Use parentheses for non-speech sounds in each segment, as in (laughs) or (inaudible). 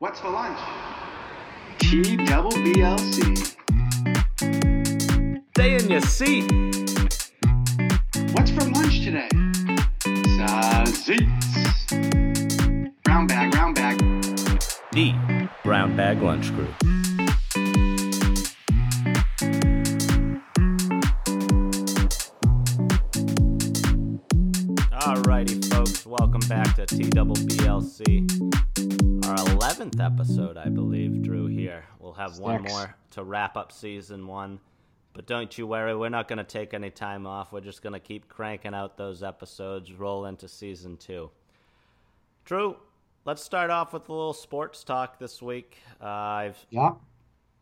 What's for lunch? T double BLC. Stay in your seat. What's for lunch today? Sausage. Brown bag, brown bag. The Brown Bag Lunch Crew. Alrighty, folks, welcome back to TWBLC. 11th episode, I believe, Drew, here. We'll have one more to wrap up season one. But don't you worry, we're not going to take any time off. We're just going to keep cranking out those episodes, roll into season two. Drew, let's start off with a little sports talk this week. Uh, I've Yeah.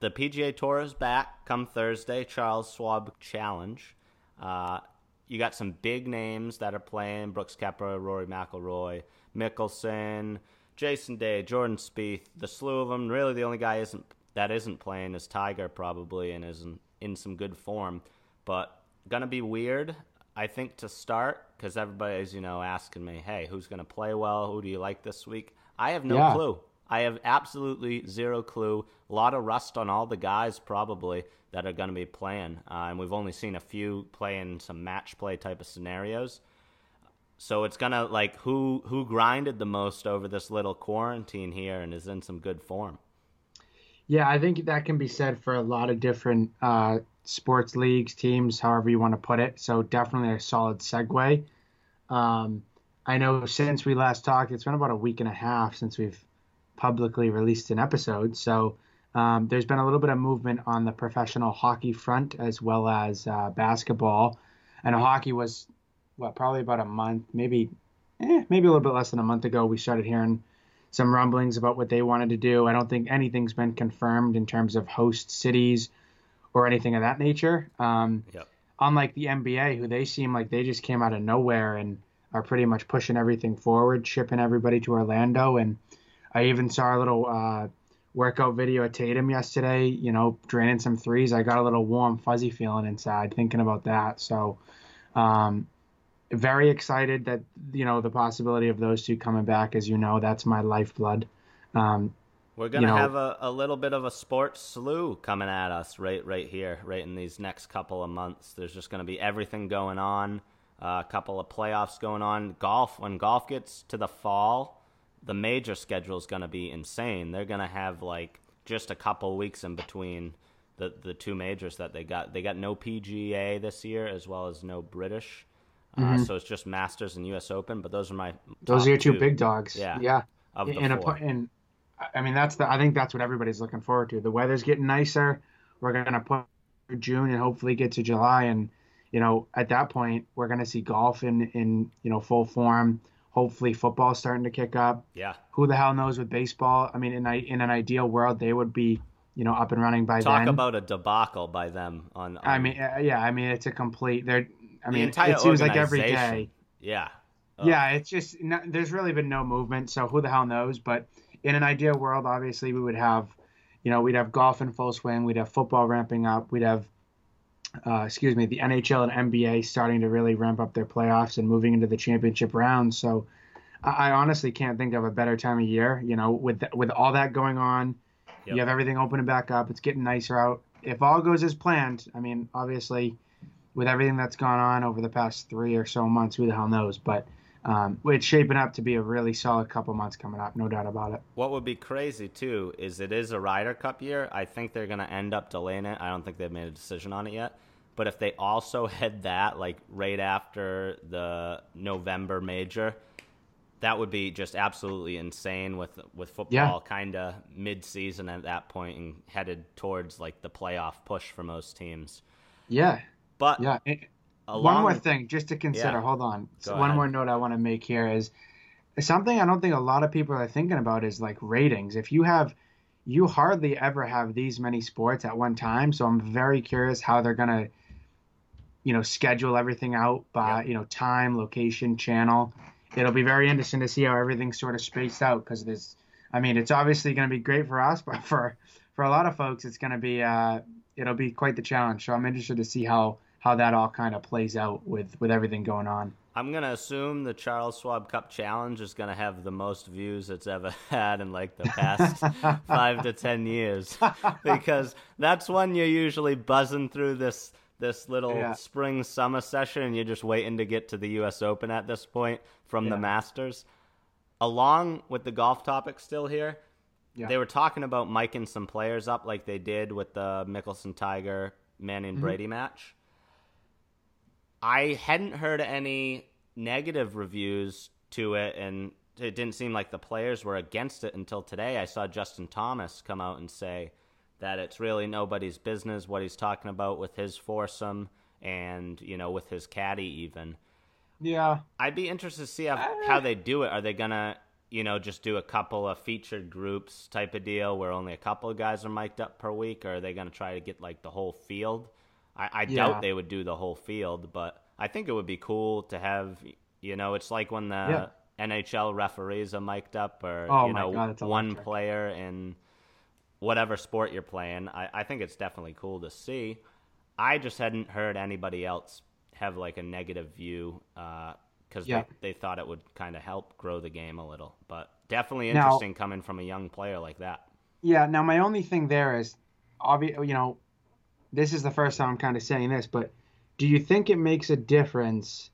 the PGA Tour is back come Thursday, Charles Schwab Challenge. Uh, you got some big names that are playing: Brooks Koepka, Rory McIlroy, Mickelson, Jason Day, Jordan Spieth. The slew of them. Really, the only guy isn't that isn't playing is Tiger, probably, and isn't in some good form. But gonna be weird, I think, to start because everybody's you know asking me, "Hey, who's gonna play well? Who do you like this week?" I have no Yeah. clue. I have absolutely zero clue. A lot of rust on all the guys probably that are going to be playing, uh, and we've only seen a few playing some match play type of scenarios. So it's gonna like who who grinded the most over this little quarantine here and is in some good form. Yeah, I think that can be said for a lot of different uh, sports leagues, teams, however you want to put it. So definitely a solid segue. Um, I know since we last talked, it's been about a week and a half since we've publicly released an episode. So um, there's been a little bit of movement on the professional hockey front as well as uh, basketball. And hockey was what probably about a month, maybe, eh, maybe a little bit less than a month ago. We started hearing some rumblings about what they wanted to do. I don't think anything's been confirmed in terms of host cities or anything of that nature. Um, Yep. Unlike the NBA, who they seem like they just came out of nowhere and are pretty much pushing everything forward, shipping everybody to Orlando. And I even saw a little uh, workout video of Tatum yesterday, you know, draining some threes. I got a little warm, fuzzy feeling inside thinking about that. So, um, very excited that you know the possibility of those two coming back. As you know, that's my lifeblood. Um, We're gonna You know- have a, a little bit of a sports slew coming at us right right here, right in these next couple of months. There's just gonna be everything going on, uh, a couple of playoffs going on. Golf when golf gets to the fall, the major schedule is gonna be insane. They're gonna have like just a couple weeks in between the the two majors that they got. They got no PGA this year as well as no British. Uh, so it's just Masters and U.S. Open, but those are my Mm-hmm. those are your two two big dogs. Yeah. yeah. of and, a, and I mean that's the I think that's what everybody's looking forward to. The weather's getting nicer. We're gonna put June and hopefully get to July, and you know at that point we're gonna see golf in in you know full form. Hopefully football's starting to kick up. yeah. Who the hell knows with baseball? I mean, in I- in an ideal world, they would be you know up and running by Talk then. about a debacle by them on. I mean, uh, yeah, I mean it's a complete. They're I mean it seems like every day. Yeah. Ugh. Yeah, it's just no, there's really been no movement, so who the hell knows? But in an ideal world, obviously we would have, you know, we'd have golf in full swing, we'd have football ramping up, we'd have, uh, excuse me, the NHL and NBA starting to really ramp up their playoffs and moving into the championship rounds. So I, I honestly can't think of a better time of year. You know, with with all that going on, Yep. you have everything opening back up. It's getting nicer out. If all goes as planned, I mean, obviously, with everything that's gone on over the past three or so months, who the hell knows? But um, it's shaping up to be a really solid couple months coming up, no doubt about it. What would be crazy too is it is a Ryder Cup year. I think they're going to end up delaying it. I don't think they've made a decision on it yet. But if they also (laughs) had that like right after the November major, that would be just absolutely insane with with football kind of mid-season at that point and headed towards like the playoff push for most teams. Yeah, But yeah. It- one more thing, just to consider. Yeah. Hold on. So one ahead. more note I want to make here is something I don't think a lot of people are thinking about is like ratings. If you have, you hardly ever have these many sports at one time. So I'm very curious how they're gonna, you know, schedule everything out by Yep. you know time, location, channel. It'll be very interesting to see how everything's sort of spaced out because there's, I mean, it's obviously going to be great for us, (laughs) but for for a lot of folks, it's going to be uh, it'll be quite the challenge. So I'm interested to see how how that all kind of plays out with with everything going on. I'm gonna assume the Charles Schwab Cup Challenge is gonna have the most views it's ever (laughs) had in like the past (laughs) five to ten years, because that's when you're usually buzzing through this this little Yeah. spring summer session, and you're just waiting to get to the U.S. Open at this point from the Masters. Along with the golf topic still here, Yeah. they were talking about miking some players up like they did with the Mickelson Tiger Manning Mm-hmm. Brady match. I hadn't heard any negative reviews to it, and it didn't seem like the players were against it until today. I saw Justin Thomas come out and say that it's really nobody's business what he's talking about with his foursome and you know with his caddy even. Yeah. I'd be interested to see how, how they do it. Are they gonna, you know, just do a couple of featured groups type of deal where only a couple of guys are mic'd up per week, or are they gonna try to get like the whole field? I, I Yeah. doubt they would do the whole field, but I think it would be cool to have. You know, it's like when the Yeah. NHL referees are mic'd up, or Oh you know, God, one electric. player in whatever sport you're playing. I, I think it's definitely cool to see. I just hadn't heard anybody else have like a negative view uh, because Yeah. they, they thought it would kind of help grow the game a little. But definitely Now- interesting coming from a young player like that. Yeah. Now my only thing there is, obvious. You know, this is the first time I'm kind of saying this, but do you think it makes a difference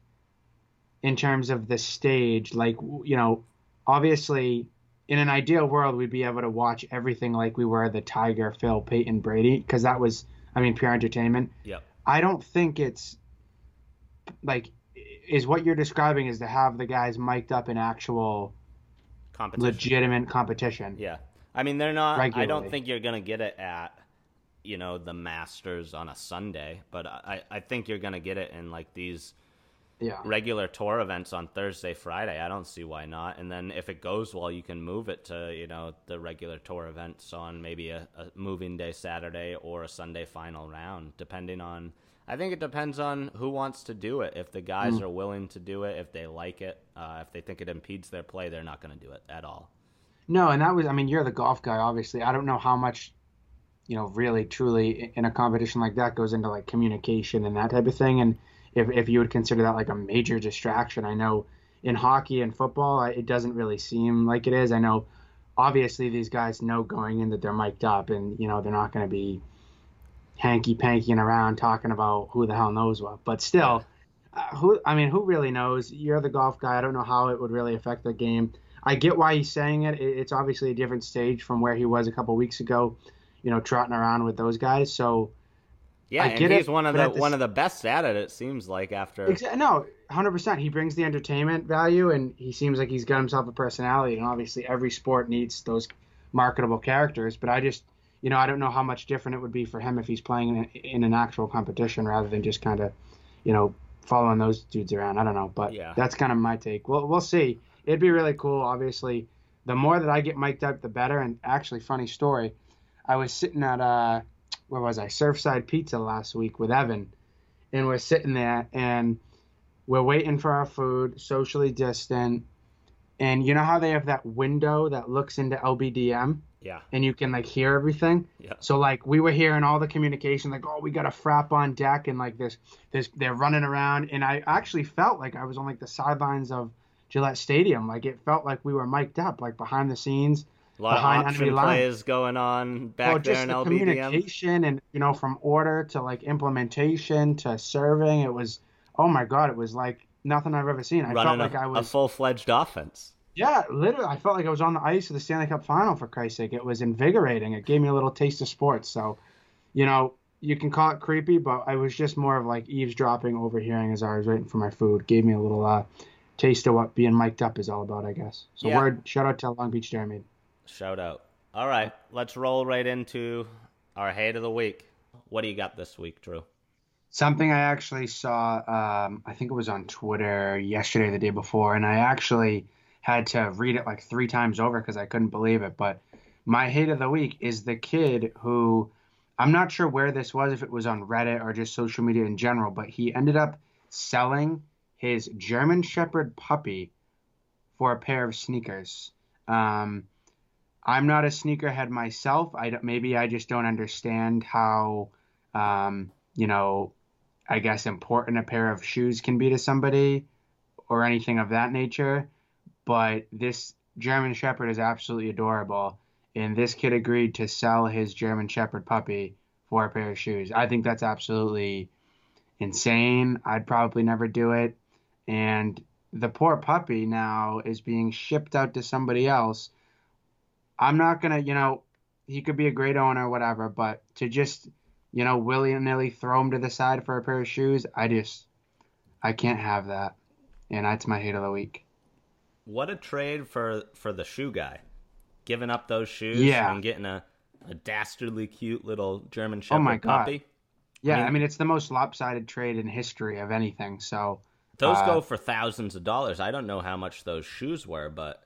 in terms of the stage? Like, you know, obviously, in an ideal world, we'd be able to watch everything like we were the Tiger, Phil, Peyton, Brady, because that was, I mean, pure entertainment. Yeah. I don't think it's like is what you're describing is to have the guys mic'd up in actual Competition. legitimate competition. Yeah. I mean, they're not. I don't think you're gonna get it at, you know, the Masters on a Sunday, but I I think you're gonna get it in like these Yeah. regular tour events on Thursday, Friday. I don't see why not. And then if it goes well, you can move it to you know the regular tour events on maybe a, a moving day Saturday or a Sunday final round, depending on. I think it depends on who wants to do it. If the guys Mm. are willing to do it, if they like it, uh, if they think it impedes their play, they're not going to do it at all. No, and that was I mean, you're the golf guy obviously. I don't know how much you know, really truly in a competition like that goes into like communication and that type of thing and if if you would consider that like a major distraction. I know in hockey and football, it doesn't really seem like it is. I know obviously these guys know going in that they're mic'd up and you know, they're not going to be hanky pankying around talking about who the hell knows what. But still, uh, who I mean, who really knows? You're the golf guy. I don't know how it would really affect the game. I get why he's saying it. It- It's obviously a different stage from where he was a couple weeks ago, you know, trotting around with those guys. So Yeah, I and he's it, one of the one of the best at it. It seems like after Exa- no, hundred percent. He brings the entertainment value, and he seems like he's got himself a personality. And obviously, every sport needs those marketable characters. But I just, you know, I don't know how much different it would be for him if he's playing in, in an actual competition rather than just kind of, you know, following those dudes around. I don't know, but Yeah. that's kind of my take. Well, we'll see. It'd be really cool. Obviously, the more that I get mic'd up, the better. And actually, funny story, I was sitting at uh, where was I? Surfside Pizza last week with Evan, and we're sitting there and we're waiting for our food, socially distant. And you know how they have that window that looks into LBDM yeah, and you can like hear everything? yeah, So like we were hearing all the communication, like, oh, we got a frap on deck and like this this they're running around and I actually felt like I was on like the sidelines of Gillette Stadium. Like it felt like we were mic'd up, like behind the scenes. A lot behind of enemy line. plays going on back well, there just in the LBDM. communication and you know from order to like implementation to serving, it was oh my god, it was like nothing I've ever seen. I felt running like a, I was a full fledged offense. yeah, literally, I felt like I was on the ice of the Stanley Cup final for Christ's sake. It was invigorating. It gave me a little taste of sports. So, you know, you can call it creepy, but I was just more of like eavesdropping, overhearing as I was waiting for my food. Gave me a little uh, taste of what being mic'd up is all about, I guess. So, Yeah. word shout out to Long Beach Maid. Shout out. All right, let's roll right into our hate of the week. What do you got this week, Drew? Something I actually saw, um, I think it was on Twitter yesterday, the day before, and I actually had to read it like three times over because I couldn't believe it. But my hate of the week is the kid who I'm not sure where this was, if it was on Reddit or just social media in general, but he ended up selling his German Shepherd puppy for a pair of sneakers. Um, I'm not a sneakerhead myself. I maybe I just don't understand how, um, you know, I guess important a pair of shoes can be to somebody, or anything of that nature, but this German Shepherd is absolutely adorable. And this kid agreed to sell his German Shepherd puppy for a pair of shoes. I think that's absolutely insane. I'd probably never do it. And the poor puppy now is being shipped out to somebody else. I'm not going to, you know, he could be a great owner, whatever, but to just, you know, willy nilly throw him to the side for a pair of shoes, I just, I can't have that. And that's my hate of the week. What a trade for for the shoe guy, giving up those shoes Yeah. and getting a, a dastardly cute little German Shepherd Oh my God. puppy. Yeah, mean- I mean, it's the most lopsided trade in history of anything. So, Those Uh, go for thousands of dollars. I don't know how much those shoes were, but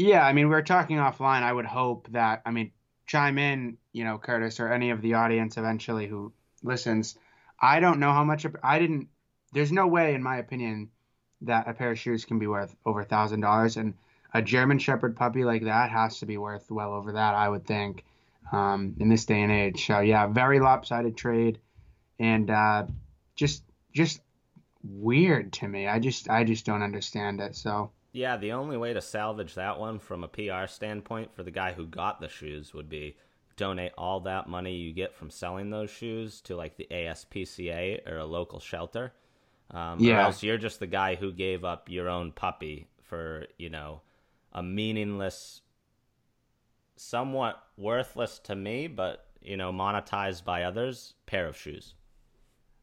Yeah, I mean, we are talking offline. I would hope that, I mean, chime in, you know, Curtis or any of the audience eventually who listens. I don't know how much, I didn't, there's no way, in my opinion, that a pair of shoes can be worth over a thousand dollars. And a German Shepherd puppy like that has to be worth well over that, I would think, um, in this day and age. So, yeah, very lopsided trade and uh, just, just weird to me. I just, I just don't understand it. So, yeah, the only way to salvage that one from a PR standpoint for the guy who got the shoes would be donate all that money you get from selling those shoes to like the ASPCA or a local shelter. Um, Or Yeah. else you're just the guy who gave up your own puppy for, you know, a meaningless, somewhat worthless to me, but, you know, monetized by others pair of shoes.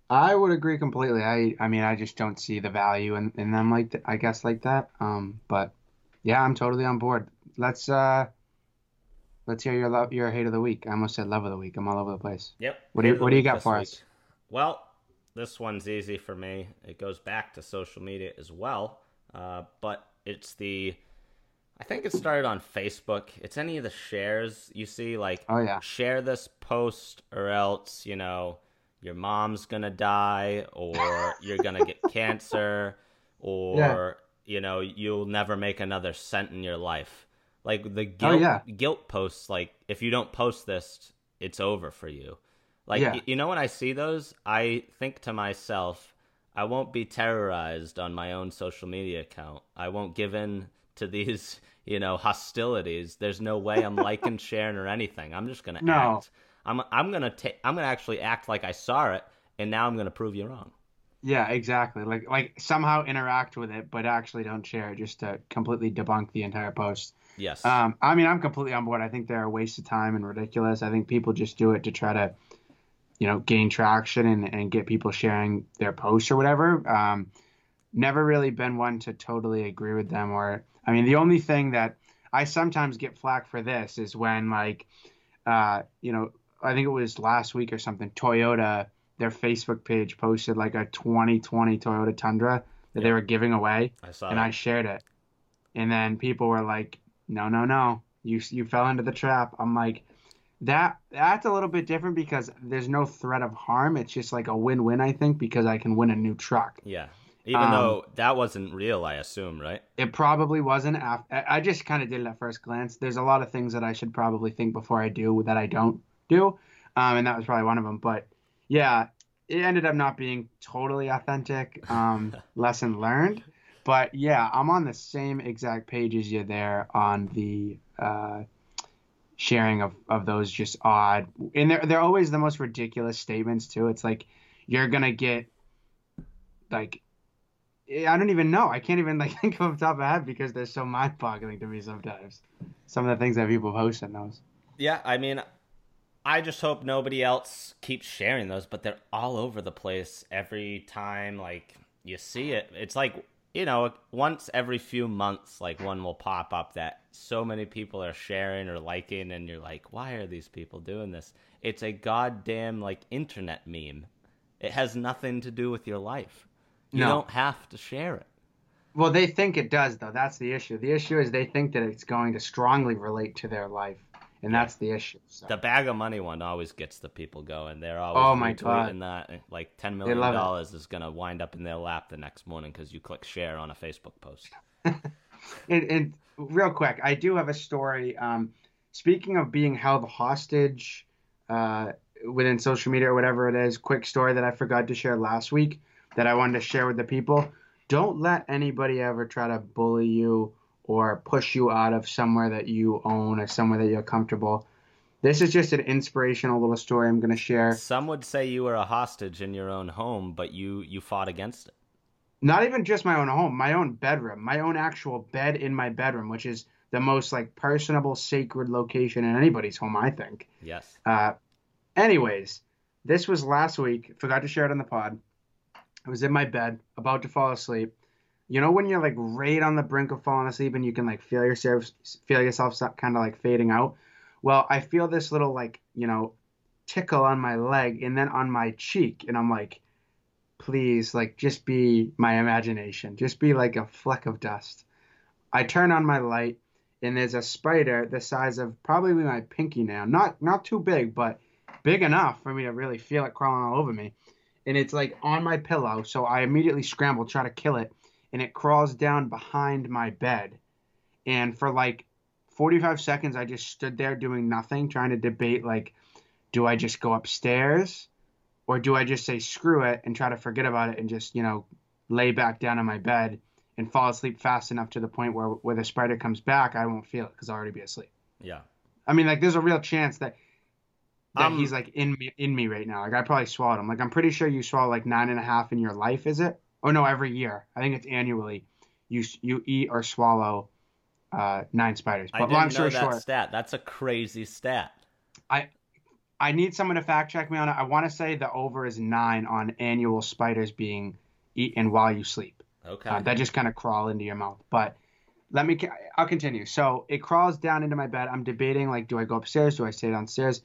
I would agree completely. I I mean, I just don't see the value in, in them like th- I guess like that. Um, but yeah, I'm totally on board. Let's uh, let's hear your love, your hate of the week. I almost said love of the week. I'm all over the place. Yep. What do you- Hit of the what do you got for week. us? Well, this one's easy for me. It goes back to social media as well, uh, but it's the. I think it started on Facebook. It's any of the shares you see, like Oh yeah, share this post or else you know your mom's gonna die or (laughs) you're gonna get cancer or you know you'll never make another cent in your life. Like the oh, guilt Oh, yeah. guilt posts like if you don't post this it's over for you. Like Yeah. you know when i see those i think to myself i won't be terrorized on my own social media account. I won't give in to these (laughs) you know hostilities. There's no way i'm liking sharing or anything. I'm just gonna (laughs) No. act i'm i'm gonna take i'm gonna actually act like i saw it and now i'm gonna prove you wrong yeah, exactly. Like like somehow interact with it, but actually don't share just to completely debunk the entire post. yes Um, I mean, I'm completely on board. I think they're a waste of time and ridiculous. I think people just do it to try to, you know, gain traction and, and get people sharing their posts or whatever. Um, never really been one to totally agree with them. Or, I mean, the only thing that I sometimes get flack for this is when, like, uh, you know, I think it was last week or something, Toyota, their Facebook page posted like a 2020 Toyota Tundra that they were giving away i saw and that. I shared it. And then people were like, "No, no, no, you you fell into the trap." I'm like, that that's a little bit different because there's no threat of harm. It's just like a win-win, I think, because I can win a new truck. yeah even Um, though that wasn't real i assume right It probably wasn't. Af- I I just kind of did it at first glance. There's a lot of things that I should probably think before I do that I don't do, um, and that was probably one of them. But yeah, it ended up not being totally authentic. Um, (laughs) lesson learned. But yeah, I'm on the same exact page as you there on the uh, sharing of, of those just odd, and they're they're always the most ridiculous statements too. It's like you're gonna get like I don't even know. I can't even like (laughs) think of the top of my head because they're so mind-boggling to me sometimes. Some of the things that people post in those. Yeah, I mean, I just hope nobody else keeps sharing those, but they're all over the place every time. Like you see it, it's like you know, once every few months, like one will pop up that so many people are sharing or liking, and you're like, why are these people doing this? It's a goddamn like internet meme. It has nothing to do with your life. You No. don't have to share it. Well, they think it does though. That's the issue. The issue is they think that it's going to strongly relate to their life, and that's the issue. So. The bag of money one always gets the people going. They're always Oh my retweeting that. Like ten million dollars is gonna wind up in their lap the next morning because you click share on a Facebook post. (laughs) And, and real quick, I do have a story. Um, speaking of being held hostage uh, within social media or whatever it is, quick story that I forgot to share last week that I wanted to share with the people. don't let anybody ever try to bully you or push you out of somewhere that you own or somewhere that you're comfortable. This is just an inspirational little story I'm going to share. Some would say you were a hostage in your own home, but you you fought against it. Not even just my own home, my own bedroom, my own actual bed in my bedroom, which is the most like personable, sacred location in anybody's home, I think. Yes. Uh, anyways, this was last week. Forgot to share it on the pod. I was in my bed, about to fall asleep. You know when you're like right on the brink of falling asleep and you can like feel yourself feel yourself kind of like fading out. Well, I feel this little like you know tickle on my leg and then on my cheek, and I'm like, please, like just be my imagination, just be like a fleck of dust. I turn on my light and there's a spider the size of probably my pinky nail, not not too big, but big enough for me to really feel it crawling all over me. And it's like on my pillow, so I immediately scramble, try to kill it and it crawls down behind my bed. And for like 45 seconds, I just stood there doing nothing, trying to debate like, do I just go upstairs or do I just say screw it and try to forget about it and just, you know, lay back down on my bed and fall asleep fast enough to the point where, where the spider comes back, I won't feel it because I'll already be asleep. Yeah. I mean, like, there's a real chance that that Um, he's like in me in me right now. Like I probably swallowed him. Like I'm pretty sure you swallow like nine and a half in your life, is it? Oh no, every year. I think it's annually. You you eat or swallow uh, nine spiders. I didn't long know that short, stat. That's a crazy stat. I need someone to fact check me on it. I want to say the over is nine on annual spiders being eaten while you sleep. Okay. Uh, that just kind of crawl into your mouth. But let me, I'll continue. So it crawls down into my bed. I'm debating, like, do I go upstairs? Do I stay downstairs?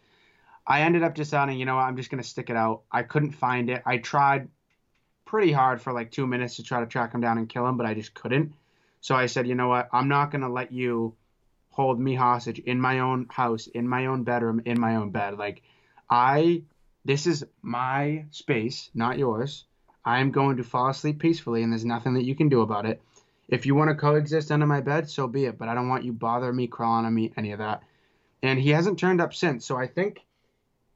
I ended up deciding, you know what, I'm just going to stick it out. I couldn't find it. I tried pretty hard for like two minutes to try to track him down and kill him, but I just couldn't. So I said, you know what, I'm not going to let you hold me hostage in my own house, in my own bedroom, in my own bed. Like, I, this is my space, not yours. I'm going to fall asleep peacefully, and there's nothing that you can do about it. If you want to coexist under my bed, so be it. But I don't want you bothering me, crawling on me, any of that. And he hasn't turned up since. So I think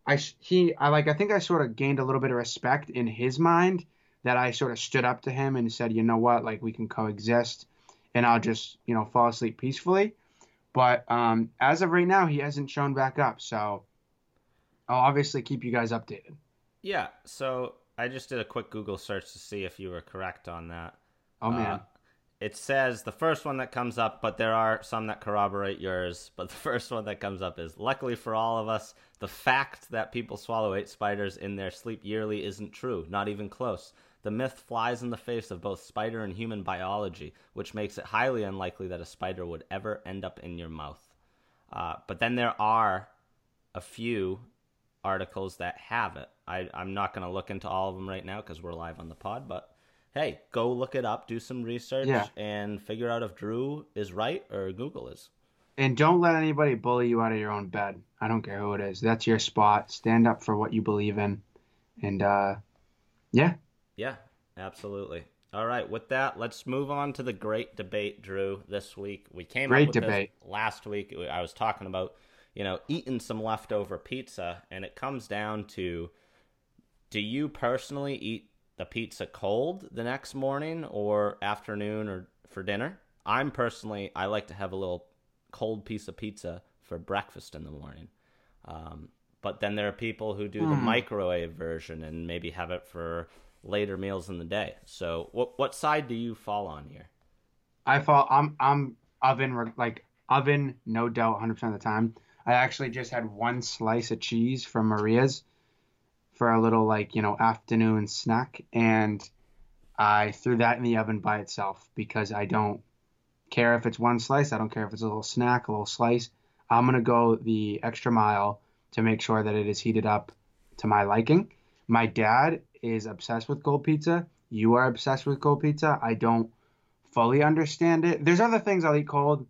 I he I like I think I sort of gained a little bit of respect in his mind that I sort of stood up to him and said, you know what, like we can coexist, and I'll just you know fall asleep peacefully. But um, as of right now, he hasn't shown back up. So I'll obviously keep you guys updated. Yeah. So I just did a quick Google search to see if you were correct on that. Oh man. Uh, it says the first one that comes up, but there are some that corroborate yours. But (laughs) the first one that comes up is luckily for all of us, the fact that people swallow eight spiders in their sleep yearly isn't true, not even close. The myth flies in the face of both spider and human biology, which makes it highly unlikely that a spider would ever end up in your mouth. Uh, but then there are a few articles that have it. I, I'm not going to look into all of them right now because we're live on the pod, but hey, go look it up, do some research, Yeah. and figure out if Drew is right or Google is. And don't let anybody bully you out of your own bed. I don't care who it is. That's your spot. Stand up for what you believe in. And uh yeah. Yeah, absolutely. All right, with that, let's move on to the great debate, Drew. This week we came Great up with debate. this last week. I was talking about, you know, eating some leftover pizza, and it comes down to, do you personally eat the pizza cold the next morning or afternoon or for dinner? I'm personally, I like to have a little cold piece of pizza for breakfast in the morning. Um, but then there are people who do the microwave version and maybe have it for later meals in the day. So, what what side do you fall on here? I fall I'm I'm oven like oven no doubt 100% of the time. I actually just had one slice of cheese from Maria's for a little like, you know, afternoon snack and I threw that in the oven by itself because I don't care if it's one slice, I don't care if it's a little snack, a little slice. I'm going to go the extra mile to make sure that it is heated up to my liking. My dad is obsessed with cold pizza. You are obsessed with cold pizza. I don't fully understand it. There's other things I'll eat cold.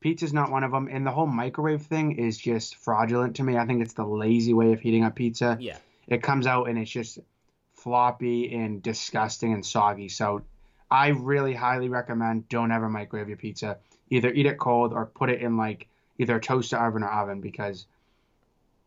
Pizza's not one of them. And the whole microwave thing is just fraudulent to me. I think it's the lazy way of heating up pizza. Yeah, It comes out and it's just floppy and disgusting and soggy. So I really highly recommend don't ever microwave your pizza. Either eat it cold or put it in like either a toaster oven or oven because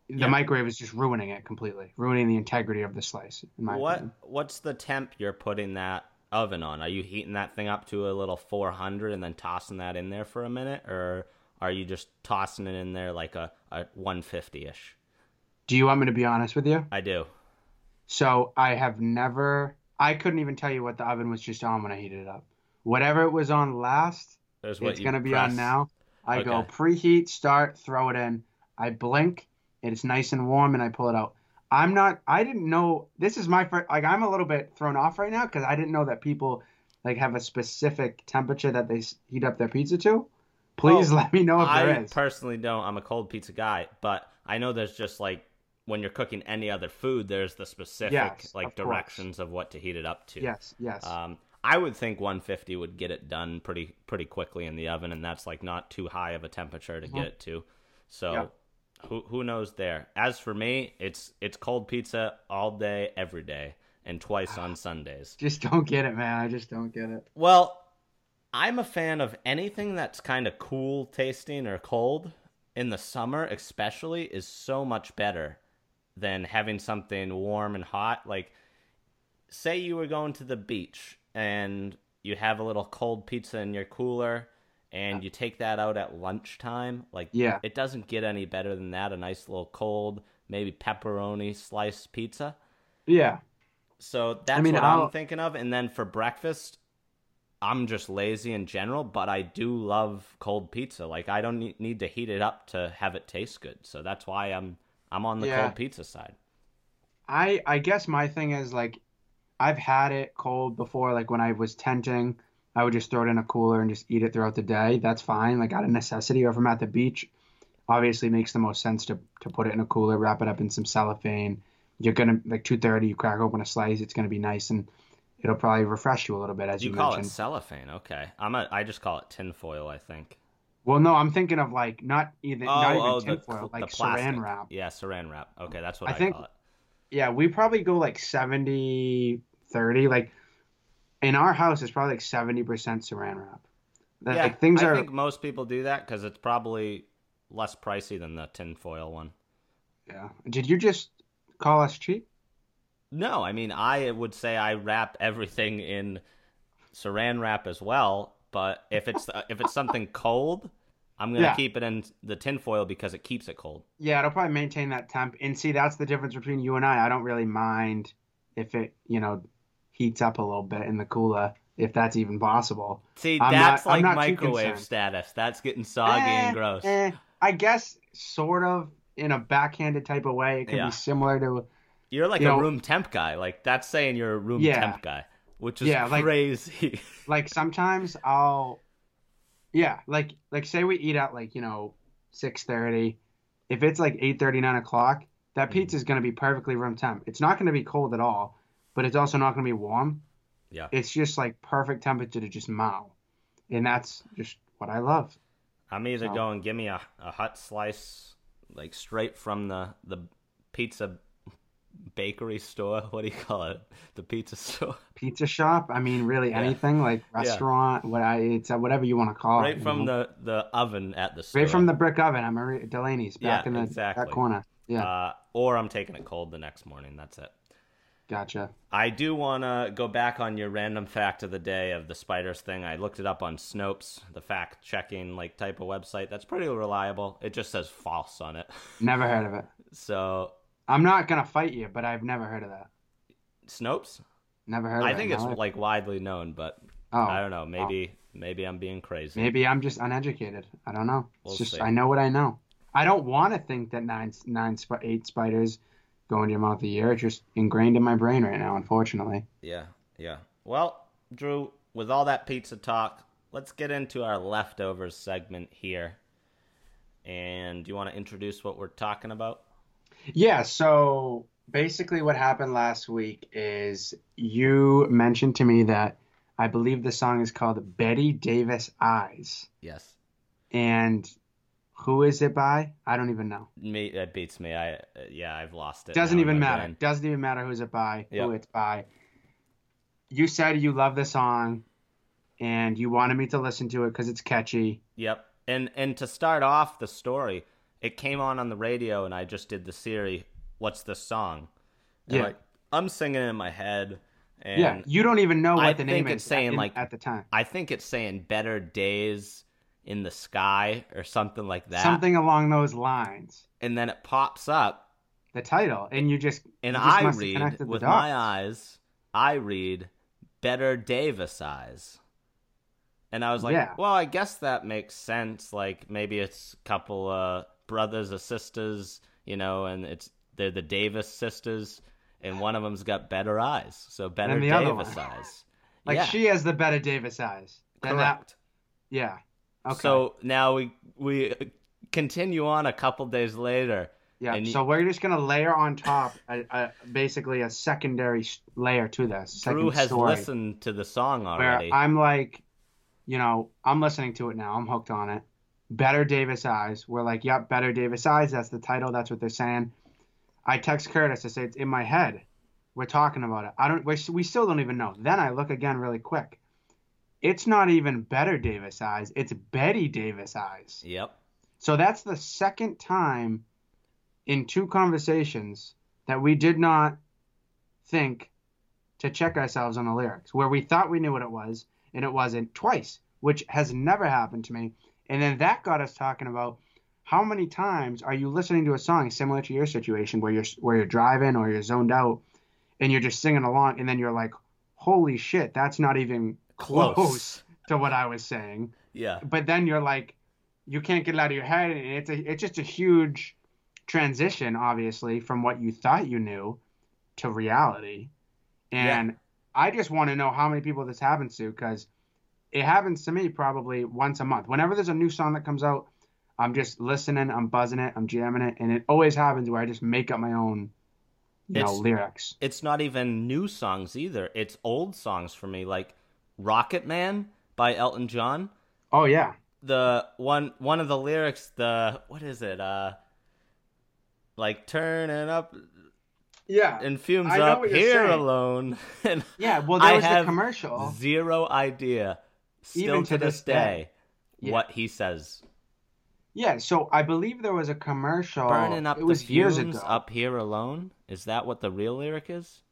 the Yeah. microwave is just ruining it completely, ruining the integrity of the slice. What opinion. what's the temp you're putting that oven on? Are you heating that thing up to a little 400 and then tossing that in there for a minute, or are you just tossing it in there like a, a 150 ish? Do you want me to be honest with you? I do. So I have never. I couldn't even tell you what the oven was just on when I heated it up. Whatever it was on last, it's gonna be on now. I go preheat, start, throw it in. I blink, it's nice and warm, and I pull it out. I'm not. I didn't know. This is my first. Like I'm a little bit thrown off right now because I didn't know that people like have a specific temperature that they heat up their pizza to. Please Oh, let me know if I there is. personally don't. I'm a cold pizza guy, but I know there's just like when you're cooking any other food, there's the specific Yes, like of course. directions of what to heat it up to. yes, yes. Um, I would think 150 would get it done pretty pretty quickly in the oven, and that's like not too high of a temperature to get it to. So Mm-hmm. Who who knows there? As for me, it's it's cold pizza all day, every day, and twice on Sundays. (sighs) just don't get it, man. I just don't get it. Well, I'm a fan of anything that's kind of cool tasting or cold in the summer, especially, is so much better than having something warm and hot. Like, say you were going to the beach and you have a little cold pizza in your cooler and you take that out at lunchtime. Like, Yeah. it doesn't get any better than that. A nice little cold, maybe pepperoni sliced pizza. Yeah. So that's mean, what I'll- I'm thinking of. And then for breakfast, I'm just lazy in general, but I do love cold pizza. Like I don't need, need to heat it up to have it taste good. So that's why I'm I'm on the Yeah. cold pizza side. I I guess my thing is like I've had it cold before like when I was tenting I would just throw it in a cooler and just eat it throughout the day that's fine like out of necessity or if I'm at the beach obviously makes the most sense to to put it in a cooler wrap it up in some cellophane you're gonna like 2:30 you crack open a slice it's gonna be nice and it'll probably refresh you a little bit as You, you, call mentioned it cellophane, okay? I'm a I just call it tinfoil. I think. well no I'm thinking of like not even oh, not even oh, the, tinfoil cl- like the saran wrap Yeah, saran wrap. Okay, that's what I I, think- call it. Yeah, we probably go like 70 30. Like in our house, it's probably like 70% saran wrap. That, yeah, like things I are think most people do that because it's probably less pricey than the tinfoil one. yeah. Did you just call us cheap? No, I mean I would say I wrap everything in saran wrap as well. But if it's (laughs) if it's something cold, I'm gonna Yeah. keep it in the tinfoil because it keeps it cold. Yeah, it'll probably maintain that temp. And see, that's the difference between you and I. I don't really mind if it, you know, heats up a little bit in the cooler, if that's even possible. See, I'm that's not- like microwave status. That's getting soggy Eh, and gross. eh, I guess sort of in a backhanded type of way. It could Yeah. be similar to You're like you a know- room temp guy. Like that's saying you're a room Yeah. temp guy, which is Yeah, like- crazy. (laughs) like sometimes I'll yeah, like like say we eat at like, you know, six thirty. If it's like eight thirty, nine o'clock, that Mhm. pizza is gonna be perfectly room temp. It's not gonna be cold at all, but it's also not gonna be warm. yeah, It's just like perfect temperature to just mow. And that's just what I love. I'm either So- going give me a, a hot slice, like straight from the the pizza bakery store. (laughs) What do you call it? The pizza store. (laughs) Pizza shop, I mean really Yeah. anything, like restaurant, what I it's whatever you want to call it. right from know? the the oven at the store. Right from the brick oven. I'm Marie Delaney's back Yeah, in the exactly. that corner. Yeah, uh, or I'm taking it cold the next morning. That's it. Gotcha. I do want to go back on your random fact of the day of the spiders thing. I looked it up on Snopes, the fact checking like type of website. That's pretty reliable. It just says false on it. (laughs) Never heard of it. So I'm not gonna fight you, but I've never heard of that. Snopes, Never heard of I it. think in it's life. like widely known, but oh, I don't know. Maybe oh. maybe I'm being crazy. maybe I'm just uneducated. I don't know. We'll just see. I know what I know. I don't want to think that nine nine eight spiders go into your mouth a year. It's just ingrained in my brain right now, unfortunately. Yeah, yeah. Well, Drew, with all that pizza talk, let's get into our leftovers segment here. And do you want to introduce what we're talking about? Yeah. So basically, what happened last week is you mentioned to me that I believe the song is called Bette Davis Eyes, Yes. and who is it by? I don't even know. Me, that beats me. I uh, yeah, I've lost it. Doesn't even matter. brain. Doesn't even matter who's it by, Yep. who it's by. You said you love the song, and you wanted me to listen to it because it's catchy. Yep. And and to start off the story, it came on on the radio, and I just did the Siri. What's the song? And Yeah. like I'm singing it in my head. And yeah, you don't even know what I the name it's is saying, in- like, at the time. I think it's saying better days in the sky or something like that. Something along those lines. And then it pops up The title, and you just and you just I read with my eyes, I read better Davis eyes. And I was like, Yeah. well, I guess that makes sense. Like maybe it's a couple uh brothers or sisters, you know, and it's they're the Davis sisters and one of them's got better eyes. So better Than the other Davis eyes. Like yeah, she has the better Davis eyes. Then that- correct. yeah. Okay. So now we we continue on a couple days later. yeah. you- so we're just gonna layer on top a, a, basically a secondary layer to this. Drew has story, listened to the song where already. I'm like, you know, I'm listening to it now. I'm hooked on it. Better Davis eyes. We're like, yep, better Davis eyes. That's the title. That's what they're saying. I text Curtis to say it's in my head. We're talking about it. I don't. We still don't even know. Then I look again really quick. It's not even better Davis eyes. It's Bette Davis eyes. Yep. So that's the second time in two conversations that we did not think to check ourselves on the lyrics, where we thought we knew what it was and it wasn't twice, which has never happened to me. And then that got us talking about how many times are you listening to a song similar to your situation where you're where you're driving or you're zoned out and you're just singing along and then you're like, holy shit, that's not even close, Close. to what I was saying Yeah. but then you're like you can't get it out of your head and it's a it's just a huge transition obviously from what you thought you knew to reality and i just want to know how many people this happens to because it happens to me probably once a month whenever there's a new song that comes out i'm just listening i'm buzzing it i'm jamming it and it always happens where i just make up my own you know lyrics It's not even new songs either. It's old songs for me, like Rocket Man by Elton John. oh yeah The one one of the lyrics, the what is it? Uh like turning up yeah and fumes up here saying. alone. (laughs) and yeah well there I was the commercial zero idea still Even to, this day, day. Yeah. what he says. yeah so i believe there was a commercial Burning up it was the years fumes ago up here alone. Is that what the real lyric is?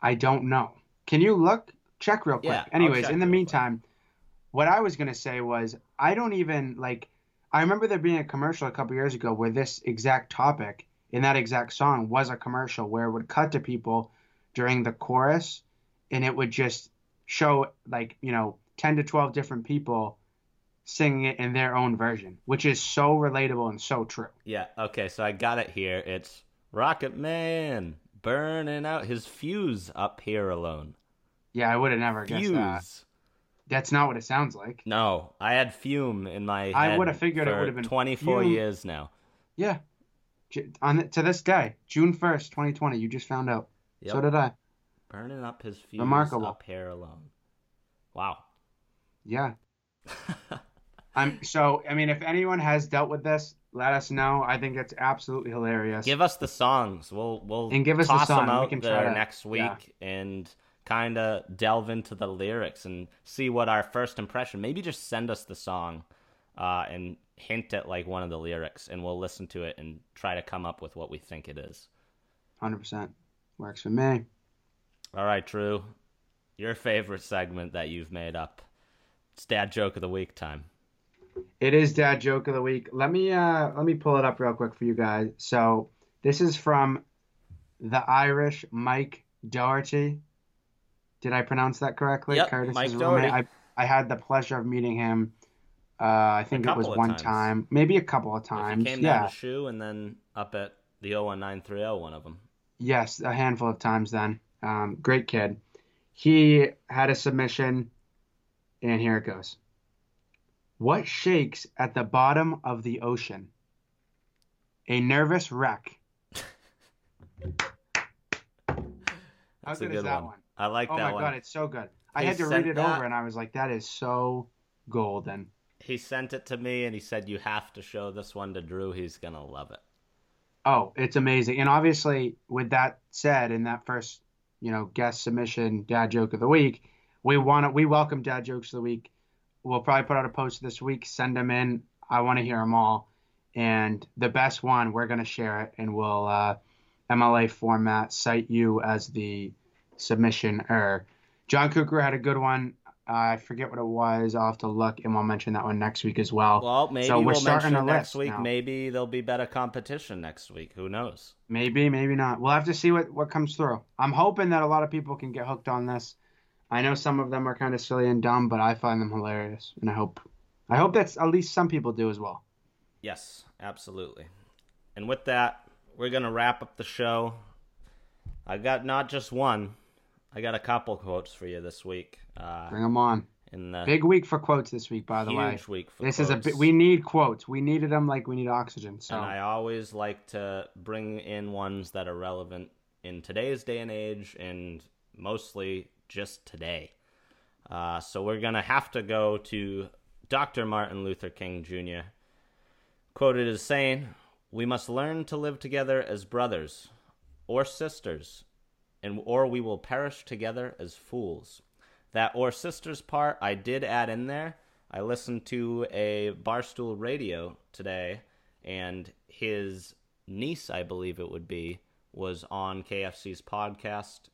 I don't know. Can you look? Check real quick. Yeah, Anyways, in the real quick. meantime, what I was gonna say was I don't even like. I remember there being a commercial a couple years ago where this exact topic in that exact song was a commercial where it would cut to people during the chorus, and it would just show like you know ten to twelve different people singing it in their own version, which is so relatable and so true. Yeah, okay, so I got it here. It's Rocket Man burning out his fuse up here alone. Yeah, I would have never guessed Fuse. that. That's not what it sounds like. No, I had fume in my. I would've figured it would've been 24 years now. Yeah. Ju- On to this day, June first, twenty twenty. You just found out. Yep. So did I. burning up his fuse Remarkable. up here alone. Wow. Yeah. (laughs) I'm so. I mean, if anyone has dealt with this, let us know. I think it's absolutely hilarious. Give us the songs. We'll we'll And give us the toss song. them We out can there try to- next week yeah. and kind of delve into the lyrics and see what our first impression. Maybe just send us the song uh, and hint at like one of the lyrics, and we'll listen to it and try to come up with what we think it is. Hundred percent works for me. All right, True. Your favorite segment that you've made up. It's dad joke of the week time. It is dad joke of the week. Let me uh let me pull it up real quick for you guys. So this is from the Irish Mike Doherty. Did I pronounce that correctly? Yep, Curtis's Mike roommate. Doherty. I I had the pleasure of meeting him. Uh, I think it was one time, maybe a couple of If times. you came yeah. down to shoe and then up at the 01930, one of them. Yes, a handful of times then. Um, great kid. He had a submission, and here it goes. What shakes at the bottom of the ocean? A nervous wreck. (laughs) How good good is that one. one? I like Oh that my god, it's so good. I He had to read it that- over, and I was like, that is so golden. He sent it to me and he said, You have to show this one to Drew. He's going to love it. Oh, it's amazing. And obviously, with that said, in that first, you know, guest submission, dad joke of the week, we want to we welcome dad jokes of the week. We'll probably put out a post this week. Send them in. I want to hear them all. And the best one, we're gonna share it, and we'll uh, MLA format cite you as the submission or John Kukra had a good one. Uh, I forget what it was. I'll have to look, and we'll mention that one next week as well. Well, maybe so we're we'll starting mention next week. now. Maybe there'll be better competition next week. Who knows? Maybe, maybe not. We'll have to see what, what comes through. I'm hoping that a lot of people can get hooked on this. I know some of them are kind of silly and dumb, but I find them hilarious, and I hope I hope that's at least some people do as well. Yes, absolutely. And with that, we're going to wrap up the show. I got not just one, I got a couple quotes for you this week. Uh, Bring them on. in the Big week for quotes this week, by the way. huge week for This is a quotes. bit. We need quotes. We needed them like we need oxygen. So And I always like to bring in ones that are relevant in today's day and age and mostly just today. Uh, so we're going to have to go to Dr. Martin Luther King Jr., quoted as saying, We must learn to live together as brothers or sisters, and or we will perish together as fools. That or sisters part I did add in there. I listened to a Barstool radio today, and his niece, I believe it would be, was on KFC's podcast.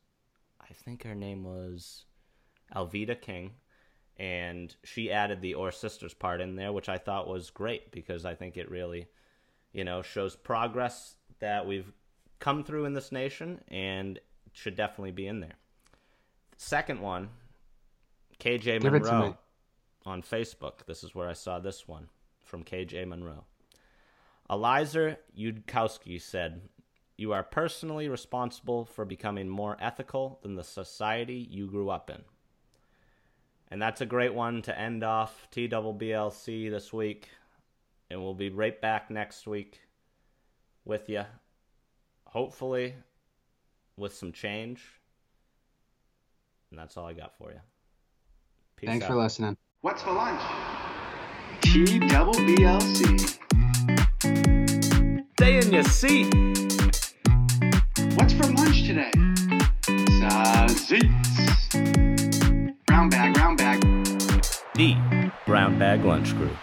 I think her name was Alveda King, and she added the or sisters part in there, which I thought was great because I think it really, you know, shows progress that we've come through in this nation and should definitely be in there. Second one, KJ Give Monroe on Facebook. This is where I saw this one from KJ Monroe. Eliezer Yudkowsky said, You are personally responsible for becoming more ethical than the society you grew up in. And that's a great one to end off TWBLC this week. And we'll be right back next week with you. Hopefully, with some change. And that's all I got for you. Peace thanks out. for listening. What's for lunch? TWBLC. Stay in your seat. What's for lunch today? Sausage. Brown bag, brown bag. The Brown Bag Lunch Group.